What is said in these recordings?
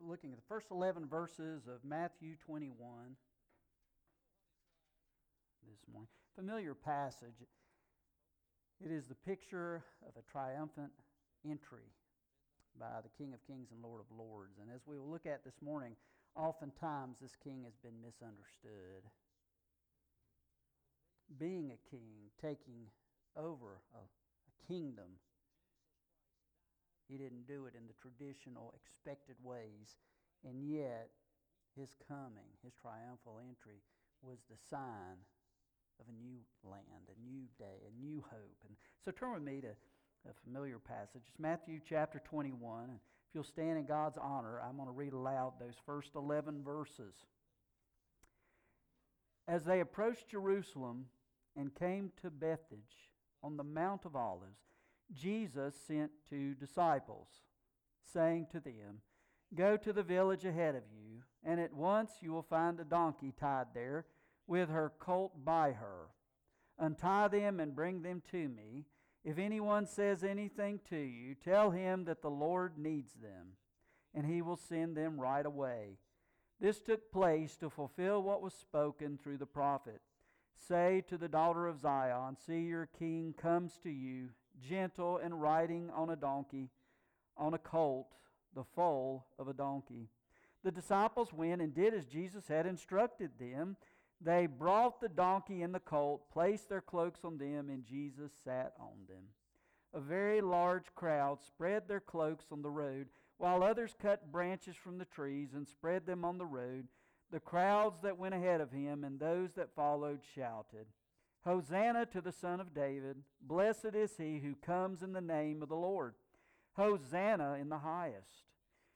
looking at the first 11 verses of Matthew 21 this morning. Familiar passage. It is the picture of a triumphant entry by the King of Kings and Lord of Lords. And as we will look at this morning, oftentimes this king has been misunderstood. Being a king, taking over a, a kingdom, he didn't do it in the traditional, expected ways. And yet, his coming, his triumphal entry, was the sign of a new land, a new day, a new hope. And so turn with me to a familiar passage. It's Matthew chapter 21. And if you'll stand in God's honor, I'm going to read aloud those first 11 verses. As they approached Jerusalem and came to Bethphage on the Mount of Olives, Jesus sent two disciples, saying to them, Go to the village ahead of you, and at once you will find a donkey tied there with her colt by her. Untie them and bring them to me. If anyone says anything to you, tell him that the Lord needs them, and he will send them right away. This took place to fulfill what was spoken through the prophet. Say to the daughter of Zion, See, your king comes to you gentle and riding on a donkey, on a colt, the foal of a donkey. The disciples went and did as Jesus had instructed them. They brought the donkey and the colt, placed their cloaks on them, and Jesus sat on them. A very large crowd spread their cloaks on the road, while others cut branches from the trees and spread them on the road. The crowds that went ahead of him and those that followed shouted, Hosanna to the Son of David. Blessed is he who comes in the name of the Lord. Hosanna in the highest.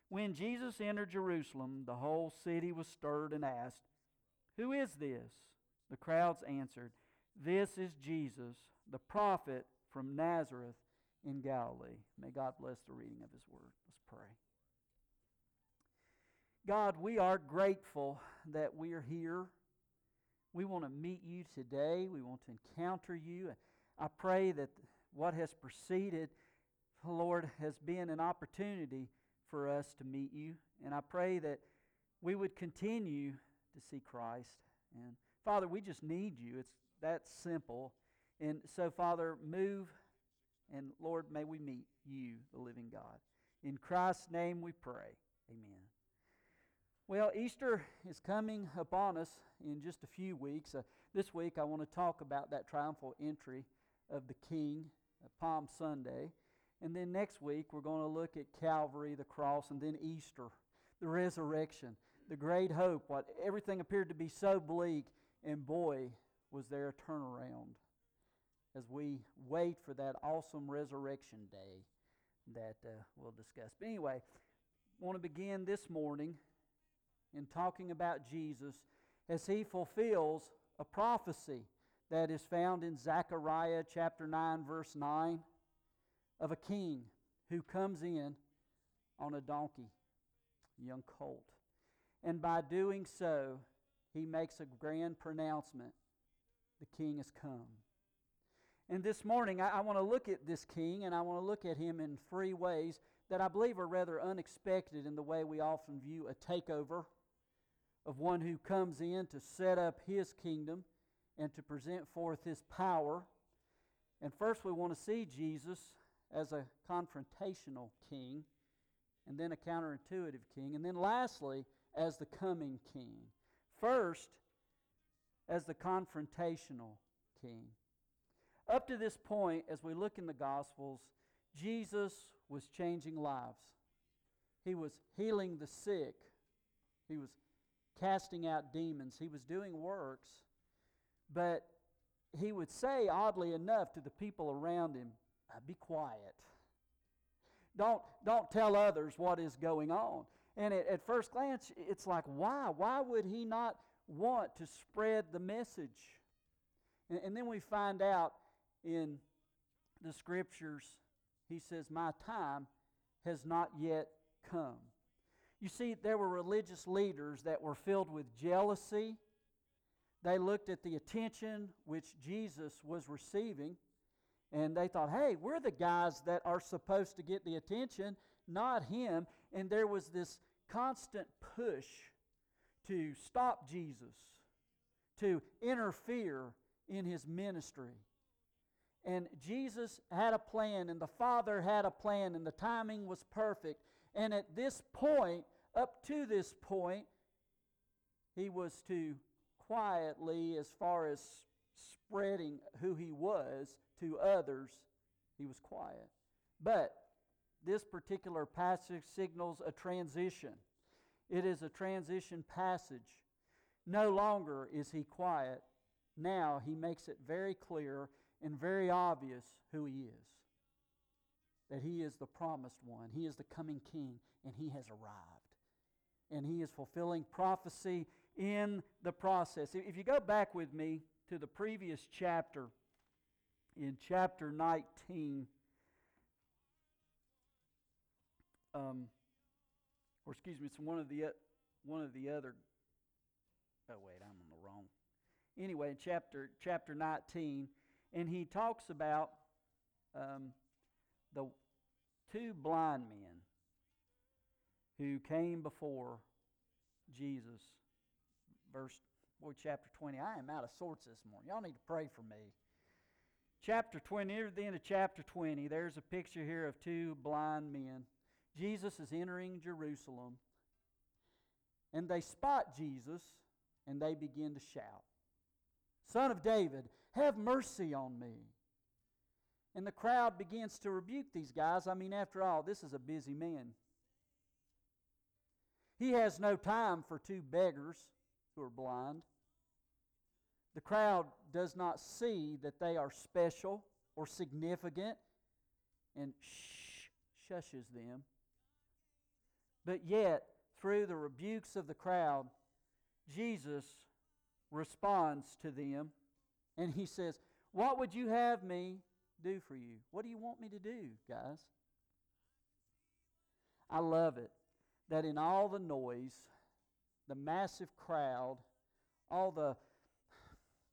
When Jesus entered Jerusalem, the whole city was stirred and asked, Who is this? The crowds answered, This is Jesus, the prophet from Nazareth in Galilee. May God bless the reading of his word. Let's pray. God, we are grateful that we are here we want to meet you today. We want to encounter you. I pray that what has preceded, Lord, has been an opportunity for us to meet you. And I pray that we would continue to see Christ. And Father, we just need you. It's that simple. And so, Father, move. And Lord, may we meet you, the living God. In Christ's name we pray. Amen. Well, Easter is coming upon us in just a few weeks. Uh, this week, I want to talk about that triumphal entry of the King, uh, Palm Sunday. And then next week, we're going to look at Calvary, the cross, and then Easter, the resurrection, the great hope. What everything appeared to be so bleak, and boy, was there a turnaround as we wait for that awesome resurrection day that uh, we'll discuss. But anyway, I want to begin this morning in talking about Jesus as he fulfills a prophecy that is found in Zechariah chapter 9, verse 9, of a king who comes in on a donkey, a young colt. And by doing so, he makes a grand pronouncement the king has come. And this morning, I, I want to look at this king and I want to look at him in three ways that I believe are rather unexpected in the way we often view a takeover of one who comes in to set up his kingdom and to present forth his power. And first, we want to see Jesus as a confrontational king, and then a counterintuitive king, and then lastly, as the coming king. First, as the confrontational king. Up to this point, as we look in the Gospels, Jesus was changing lives. He was healing the sick. He was casting out demons. He was doing works, but he would say, oddly enough, to the people around him, uh, Be quiet. Don't, don't tell others what is going on. And at, first glance, it's like, why? Why would he not want to spread the message? And, and then we find out in the scriptures, he says, My time has not yet come. You see, there were religious leaders that were filled with jealousy. They looked at the attention which Jesus was receiving, and they thought, hey, we're the guys that are supposed to get the attention, not him. And there was this constant push to stop Jesus, to interfere in his ministry. And Jesus had a plan, and the Father had a plan, and the timing was perfect. And at this point, up to this point, he was to quietly, as far as spreading who he was to others, he was quiet. But this particular passage signals a transition. It is a transition passage. No longer is he quiet. Now he makes it very clear and very obvious who he is. That he is the promised one, he is the coming king, and he has arrived. And he is fulfilling prophecy in the process. If you go back with me to the previous chapter, in chapter 19, um, or excuse me, it's one of the one of the other. Oh wait, I'm on the wrong. Anyway, in chapter chapter 19, and he talks about um, the two blind men who came before Jesus. Verse boy, chapter 20. I am out of sorts this morning. Y'all need to pray for me. Chapter 20, near the end of chapter 20, there's a picture here of two blind men. Jesus is entering Jerusalem, and they spot Jesus, and they begin to shout, Son of David, have mercy on me. And the crowd begins to rebuke these guys. I mean, after all, this is a busy man. He has no time for two beggars who are blind. The crowd does not see that they are special or significant and shushes them. But yet, through the rebukes of the crowd, Jesus responds to them and he says, What would you have me do for you? What do you want me to do, guys? I love it that in all the noise, the massive crowd, all the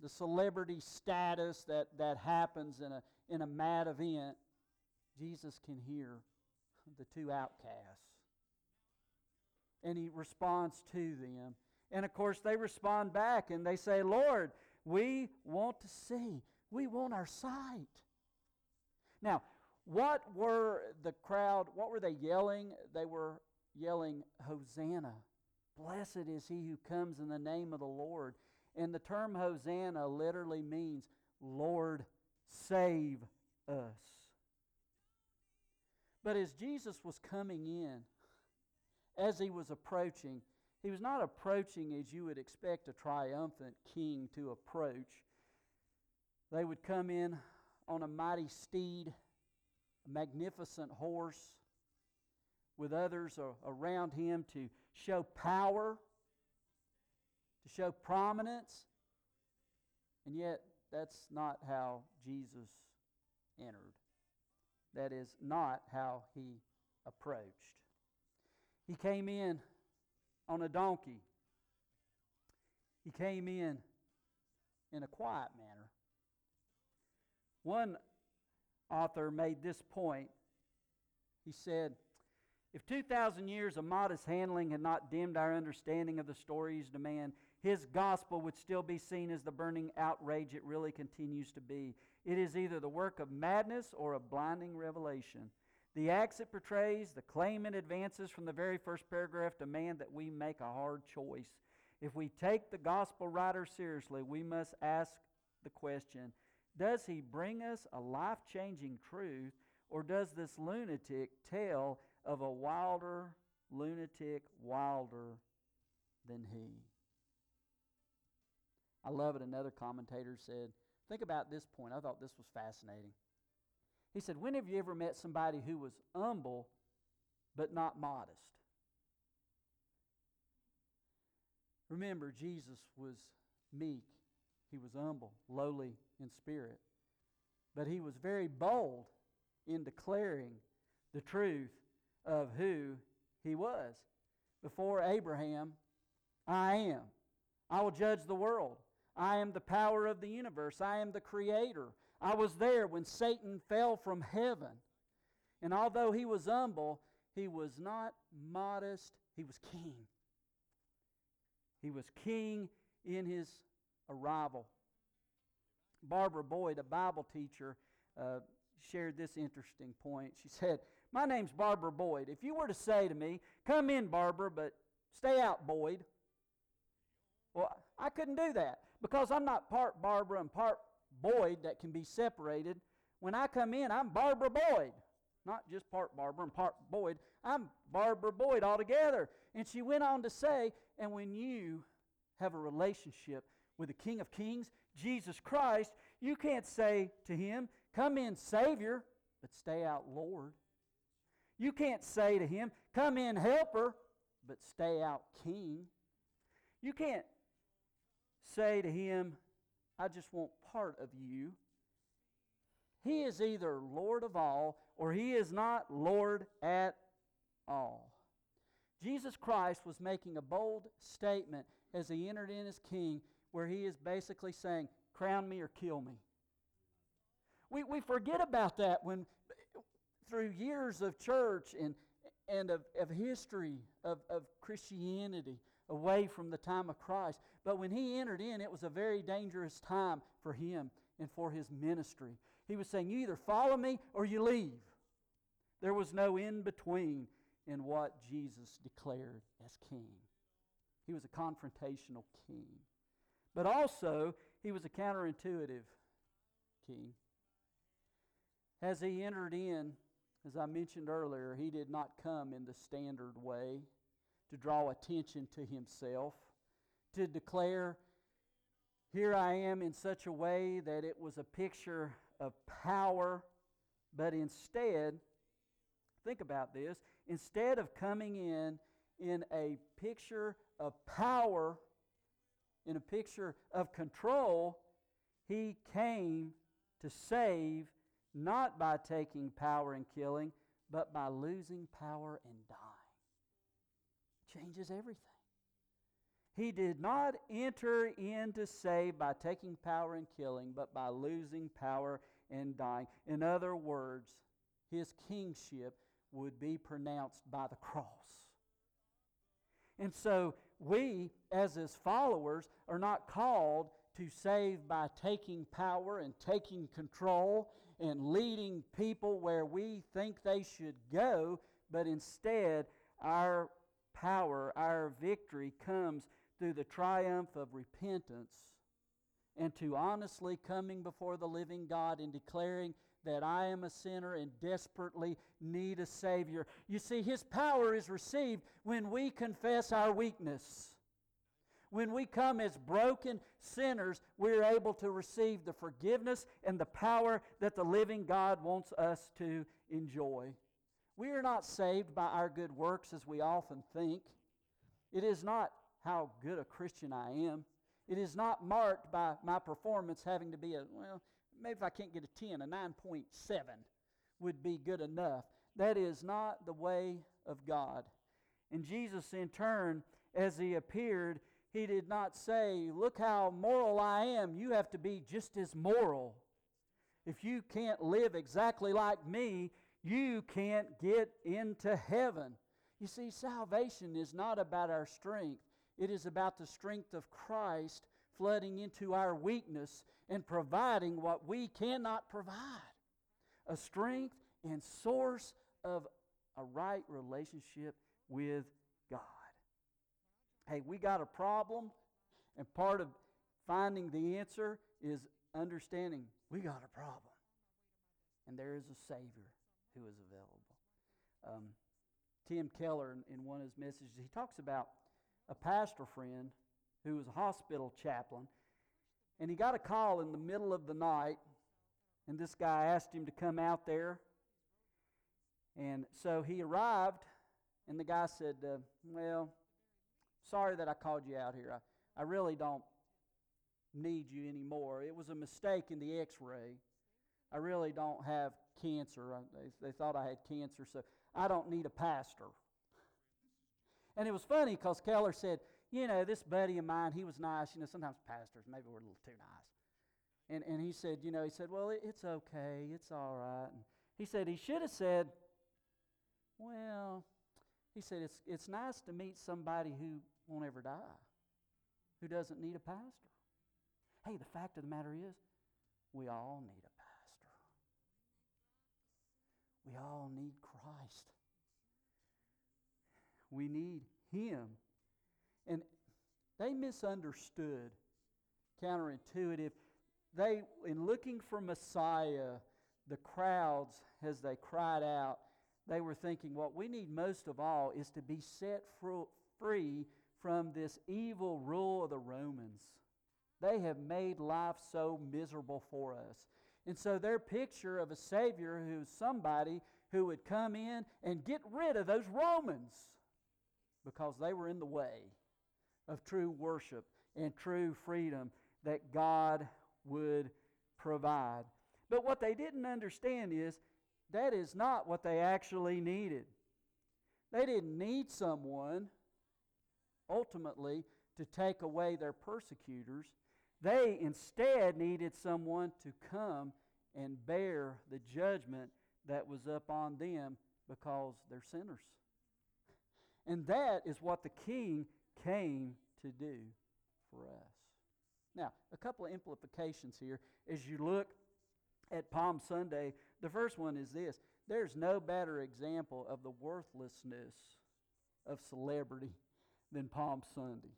the celebrity status that, that happens in a, in a mad event, Jesus can hear the two outcasts. And he responds to them. And of course, they respond back and they say, Lord, we want to see. We want our sight. Now, what were the crowd, what were they yelling? They were yelling, Hosanna. Blessed is he who comes in the name of the Lord. And the term Hosanna literally means, Lord, save us. But as Jesus was coming in, as he was approaching, he was not approaching as you would expect a triumphant king to approach. They would come in on a mighty steed, a magnificent horse, with others around him to show power to show prominence. And yet, that's not how Jesus entered. That is not how he approached. He came in on a donkey. He came in in a quiet manner. One author made this point. He said, If 2,000 years of modest handling had not dimmed our understanding of the story's demand, his gospel would still be seen as the burning outrage it really continues to be. It is either the work of madness or a blinding revelation. The acts it portrays, the claim it advances from the very first paragraph demand that we make a hard choice. If we take the gospel writer seriously, we must ask the question Does he bring us a life changing truth, or does this lunatic tell of a wilder lunatic wilder than he? I love it. Another commentator said, Think about this point. I thought this was fascinating. He said, When have you ever met somebody who was humble but not modest? Remember, Jesus was meek, he was humble, lowly in spirit, but he was very bold in declaring the truth of who he was. Before Abraham, I am. I will judge the world. I am the power of the universe. I am the creator. I was there when Satan fell from heaven. And although he was humble, he was not modest. he was king. He was king in his arrival. Barbara Boyd, a Bible teacher, uh, shared this interesting point. She said, My name's Barbara Boyd. If you were to say to me, Come in, Barbara, but stay out, Boyd, well, I couldn't do that because I'm not part Barbara and part Boyd that can be separated. When I come in, I'm Barbara Boyd. Not just part Barbara and part Boyd. I'm Barbara Boyd altogether. And she went on to say, and when you have a relationship with the King of Kings, Jesus Christ, you can't say to him, Come in, Savior, but stay out, Lord. You can't say to him, Come in, Helper, but stay out, King. You can't say to him, I just want part of you. He is either Lord of all or he is not Lord at all. Jesus Christ was making a bold statement as he entered in as king, where he is basically saying, Crown me or kill me. We, we forget about that when, through years of church and, and of, of history of, of Christianity, away from the time of Christ. But when he entered in, it was a very dangerous time for him and for his ministry. He was saying, You either follow me or you leave. There was no in between in what Jesus declared as king. He was a confrontational king. But also, he was a counterintuitive king. As he entered in, as I mentioned earlier, he did not come in the standard way to draw attention to himself, to declare, Here I am in such a way that it was a picture of power, but instead, think about this, instead of coming in in a picture of power, in a picture of control, he came to save not by taking power and killing, but by losing power and dying changes everything. He did not enter in to save by taking power and killing, but by losing power and dying. In other words, his kingship would be pronounced by the cross. And so we, as his followers, are not called to save by taking power and taking control and leading people where we think they should go, but instead, our power, our victory comes through the triumph of repentance and to honestly coming before the living God and declaring that I am a sinner and desperately need a Savior. You see, His power is received when we confess our weakness. When we come as broken sinners, we're able to receive the forgiveness and the power that the living God wants us to enjoy. We are not saved by our good works as we often think. It is not how good a Christian I am. It is not marked by my performance having to be a, well, maybe if I can't get a 10, a 9.7 would be good enough. That is not the way of God. And Jesus, in turn, as he appeared, he did not say, Look how moral I am. You have to be just as moral. If you can't live exactly like me, you can't get into heaven. You see, salvation is not about our strength, it is about the strength of Christ flooding into our weakness and providing what we cannot provide a strength and source of a right relationship with. Hey, we got a problem, and part of finding the answer is understanding we got a problem. And there is a Savior who is available. Um, Tim Keller, in, in one of his messages, he talks about a pastor friend who was a hospital chaplain, and he got a call in the middle of the night, and this guy asked him to come out there. And so he arrived, and the guy said, uh, Well, sorry that I called you out here. I, I really don't need you anymore. It was a mistake in the x ray. I really don't have cancer. They, they thought I had cancer, so I don't need a pastor. And it was funny because Keller said, you know, this buddy of mine, he was nice. You know, sometimes pastors, maybe we're a little too nice. And, and he said, you know, he said, well, it, it's okay. It's all right. And he said, he should have said, well, He said, it's, it's nice to meet somebody who won't ever die, who doesn't need a pastor. Hey, the fact of the matter is, we all need a pastor. We all need Christ. We need Him. And they misunderstood, counterintuitive. They, in looking for Messiah, the crowds, as they cried out, they were thinking what we need most of all is to be set free from this evil rule of the Romans. They have made life so miserable for us. And so their picture of a Savior who's somebody who would come in and get rid of those Romans because they were in the way of true worship and true freedom that God would provide. But what they didn't understand is that is not what they actually needed. They didn't need someone, ultimately, to take away their persecutors. They instead needed someone to come and bear the judgment that was up on them because they're sinners. And that is what the king came to do for us. Now, a couple of implications here as you look at Palm Sunday. The first one is this there's no better example of the worthlessness of celebrity than Palm Sunday.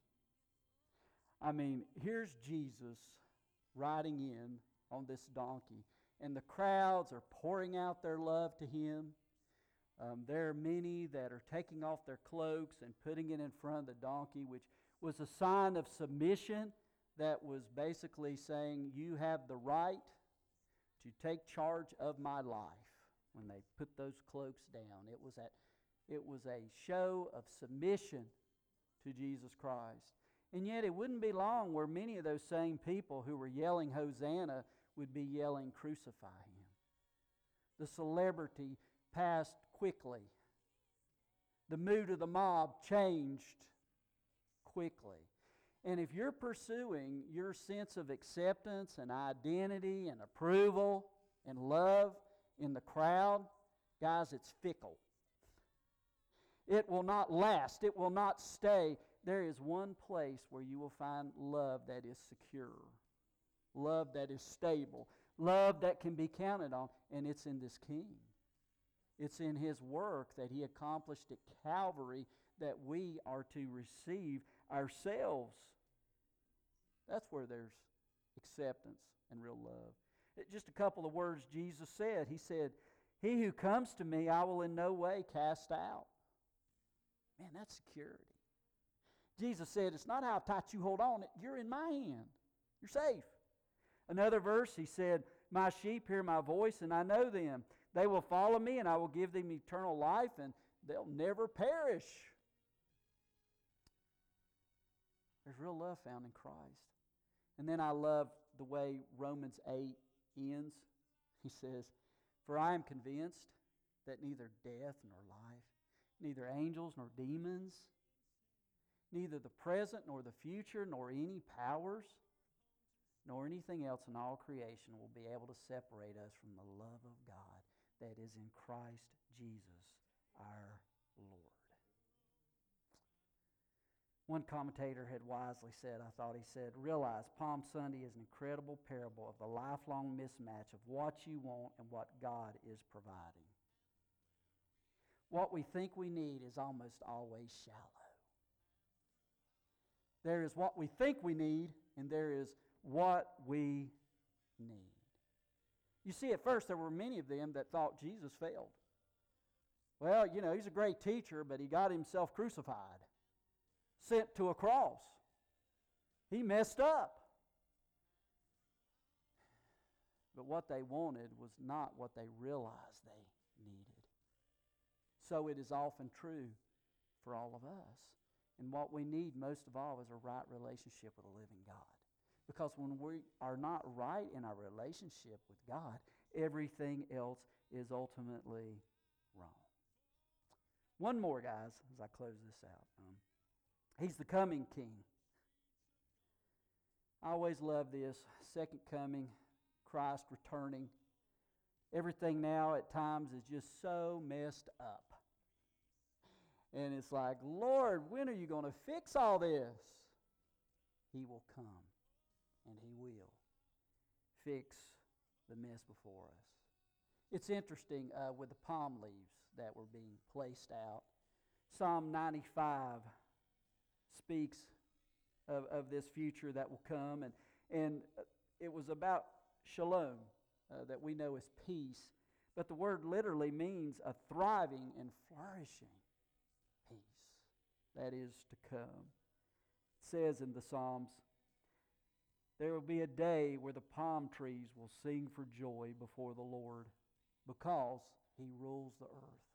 I mean, here's Jesus riding in on this donkey, and the crowds are pouring out their love to him. Um, there are many that are taking off their cloaks and putting it in front of the donkey, which was a sign of submission that was basically saying, You have the right to take charge of my life when they put those cloaks down. It was, at, it was a show of submission to Jesus Christ. And yet, it wouldn't be long where many of those same people who were yelling Hosanna would be yelling, Crucify him. The celebrity passed quickly. The mood of the mob changed quickly. And if you're pursuing your sense of acceptance and identity and approval and love in the crowd, guys, it's fickle. It will not last, it will not stay. There is one place where you will find love that is secure, love that is stable, love that can be counted on, and it's in this King. It's in his work that he accomplished at Calvary that we are to receive ourselves. That's where there's acceptance and real love. Just a couple of words Jesus said. He said, He who comes to me, I will in no way cast out. Man, that's security. Jesus said, It's not how tight you hold on, you're in my hand. You're safe. Another verse, he said, My sheep hear my voice, and I know them. They will follow me, and I will give them eternal life, and they'll never perish. There's real love found in Christ. And then I love the way Romans 8 ends. He says, For I am convinced that neither death nor life, neither angels nor demons, neither the present nor the future, nor any powers, nor anything else in all creation will be able to separate us from the love of God that is in Christ Jesus our Lord. One commentator had wisely said, I thought he said, realize Palm Sunday is an incredible parable of the lifelong mismatch of what you want and what God is providing. What we think we need is almost always shallow. There is what we think we need, and there is what we need. You see, at first, there were many of them that thought Jesus failed. Well, you know, he's a great teacher, but he got himself crucified sent to a cross. He messed up. But what they wanted was not what they realized they needed. So it is often true for all of us. And what we need most of all is a right relationship with a living God. Because when we are not right in our relationship with God, everything else is ultimately wrong. One more, guys, as I close this out. Um, He's the coming king. I always love this second coming, Christ returning. Everything now at times is just so messed up. And it's like, Lord, when are you going to fix all this? He will come, and He will fix the mess before us. It's interesting uh, with the palm leaves that were being placed out. Psalm 95 speaks of, of this future that will come, and, and it was about shalom, uh, that we know as peace, but the word literally means a thriving and flourishing peace that is to come. It says in the Psalms, there will be a day where the palm trees will sing for joy before the Lord because he rules the earth.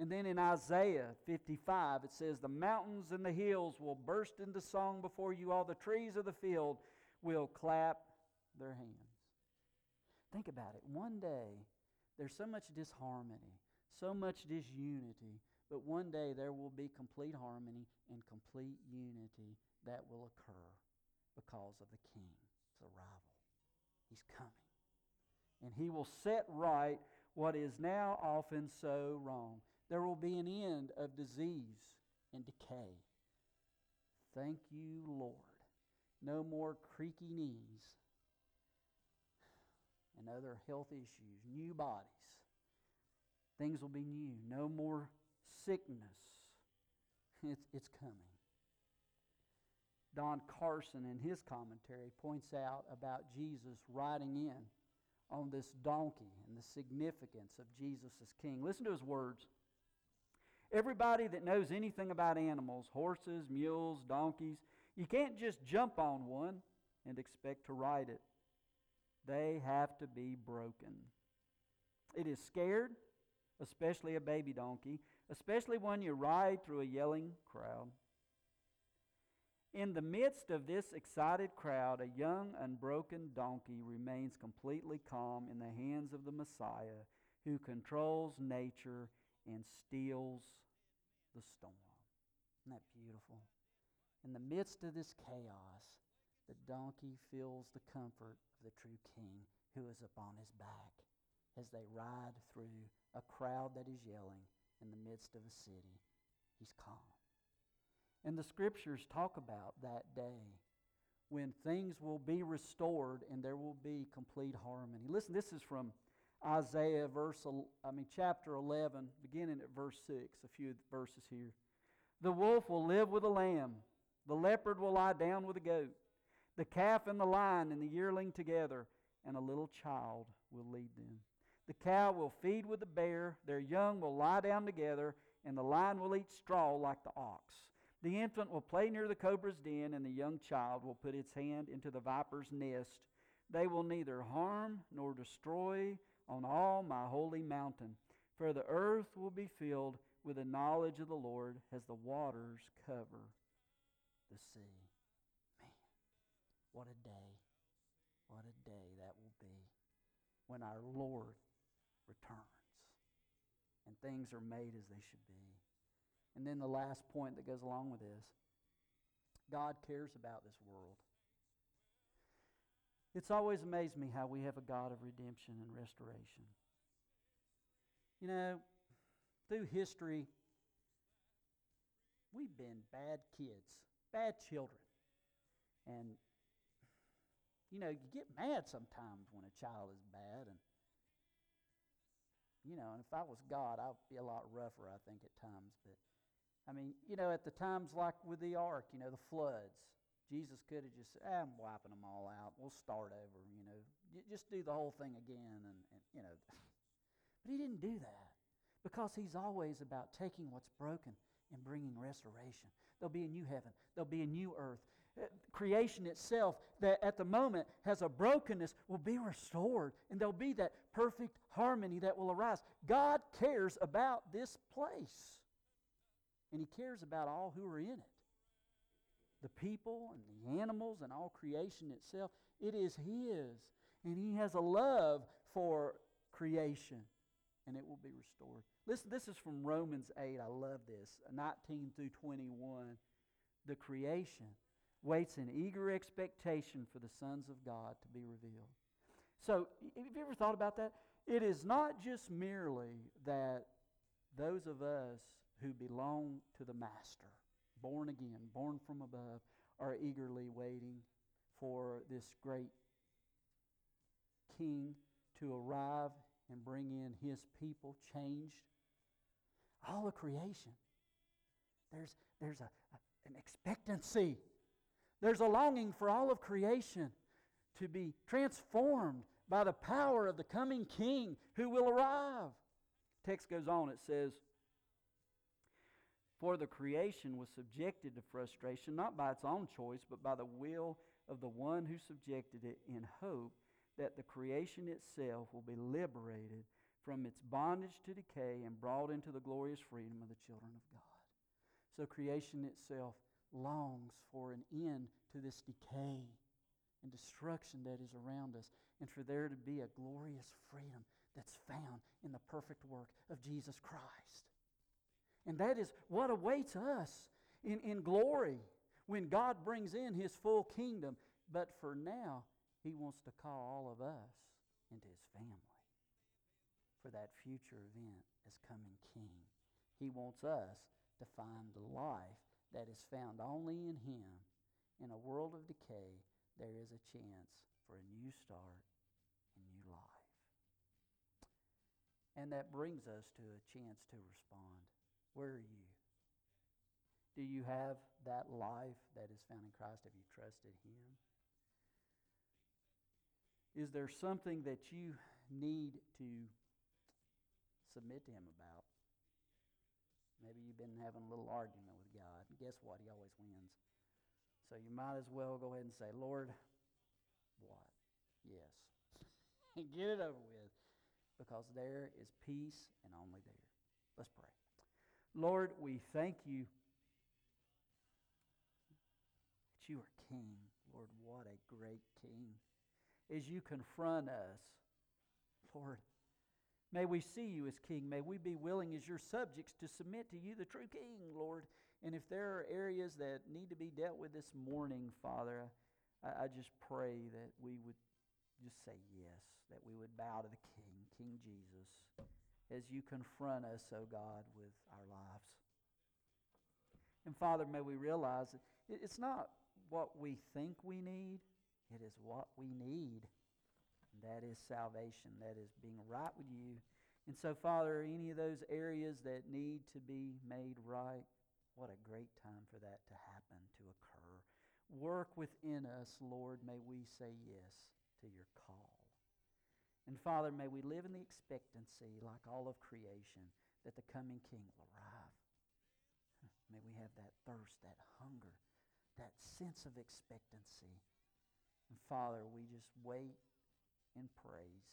And then in Isaiah 55, it says, The mountains and the hills will burst into song before you, all the trees of the field will clap their hands. Think about it. One day, there's so much disharmony, so much disunity, but one day there will be complete harmony and complete unity that will occur because of the King's arrival. He's coming. And he will set right what is now often so wrong. There will be an end of disease and decay. Thank you, Lord. No more creaky knees and other health issues, new bodies. Things will be new. No more sickness. It's, it's coming. Don Carson, in his commentary, points out about Jesus riding in on this donkey and the significance of Jesus as king. Listen to his words. Everybody that knows anything about animals, horses, mules, donkeys, you can't just jump on one and expect to ride it. They have to be broken. It is scared, especially a baby donkey, especially when you ride through a yelling crowd. In the midst of this excited crowd, a young, unbroken donkey remains completely calm in the hands of the Messiah who controls nature and steals the storm. Isn't that beautiful? In the midst of this chaos, the donkey feels the comfort of the true king who is upon his back as they ride through a crowd that is yelling in the midst of a city. He's calm. And the scriptures talk about that day when things will be restored and there will be complete harmony. Listen, this is from Isaiah verse I mean chapter 11 beginning at verse 6, a few verses here. The wolf will live with the lamb, the leopard will lie down with the goat, the calf and the lion and the yearling together, and a little child will lead them. The cow will feed with the bear, their young will lie down together, and the lion will eat straw like the ox. The infant will play near the cobra's den, and the young child will put its hand into the viper's nest. They will neither harm nor destroy on all my holy mountain, for the earth will be filled with the knowledge of the Lord as the waters cover the sea. Man, what a day. What a day that will be when our Lord returns and things are made as they should be. And then the last point that goes along with this God cares about this world. It's always amazed me how we have a God of redemption and restoration. You know, through history, we've been bad kids, bad children. And, you know, you get mad sometimes when a child is bad. And, you know, and if I was God, I'd be a lot rougher, I think, at times. But I mean, you know, at the times like with the ark, you know, the floods, Jesus could have just said, I'm wiping them all out. We'll start over, you know. Just do the whole thing again. And, and you know. but he didn't do that because he's always about taking what's broken and bringing restoration. There'll be a new heaven, there'll be a new earth. Uh, creation itself, that at the moment has a brokenness, will be restored, and there'll be that perfect harmony that will arise. God cares about this place. And He cares about all who are in it the people and the animals and all creation itself. It is His. And He has a love for creation, and it will be restored. Listen, this is from Romans 8. I love this 19 through 21. The creation waits in eager expectation for the sons of God to be revealed. So, have you ever thought about that? It is not just merely that those of us who belong to the Master, born again, born from above, are eagerly waiting for this great King to arrive and bring in his people changed. All of creation. There's, there's a, a, an expectancy. There's a longing for all of creation to be transformed by the power of the coming King who will arrive. Text goes on, it says, For the creation was subjected to frustration, not by its own choice, but by the will of the one who subjected it, in hope that the creation itself will be liberated from its bondage to decay and brought into the glorious freedom of the children of God. So creation itself longs for an end to this decay and destruction that is around us, and for there to be a glorious freedom that's found in the perfect work of Jesus Christ. And that is what awaits us in, in glory when God brings in his full kingdom. But for now, he wants to call all of us into his family for that future event as coming king. He wants us to find the life that is found only in him. In a world of decay, there is a chance for a new start and new life. And that brings us to a chance to respond. Where are you? Do you have that life that is found in Christ? Have you trusted Him? Is there something that you need to submit to Him about? Maybe you've been having a little argument with God. Guess what? He always wins. So you might as well go ahead and say, Lord, what? Yes. Get it over with. Because there is peace and only there. Let's pray. Lord, we thank you that you are King. Lord, what a great King. As you confront us, Lord, may we see you as King. May we be willing as your subjects to submit to you, the true King, Lord. And if there are areas that need to be dealt with this morning, Father, I, I just pray that we would just say yes, that we would bow to the King, King Jesus, as you confront us, oh God, with our lives. And Father, may we realize that it's not what we think we need, it is what we need. And that is salvation, that is being right with you. And so, Father, any of those areas that need to be made right, what a great time for that to happen, to occur. Work within us, Lord. May we say yes to your call. And Father, may we live in the expectancy, like all of creation, that the coming King will arrive. May we have that thirst, that hunger, that sense of expectancy. And Father, we just wait in praise,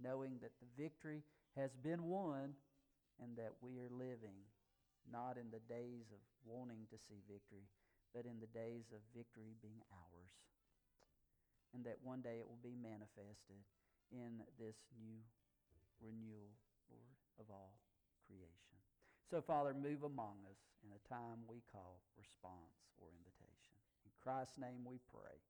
knowing that the victory has been won and that we are living not in the days of wanting to see victory, but in the days of victory being ours. And that one day it will be manifested in this new renewal, Lord, of all creation. So, Father, move among us in a time we call response or invitation. In Christ's name we pray.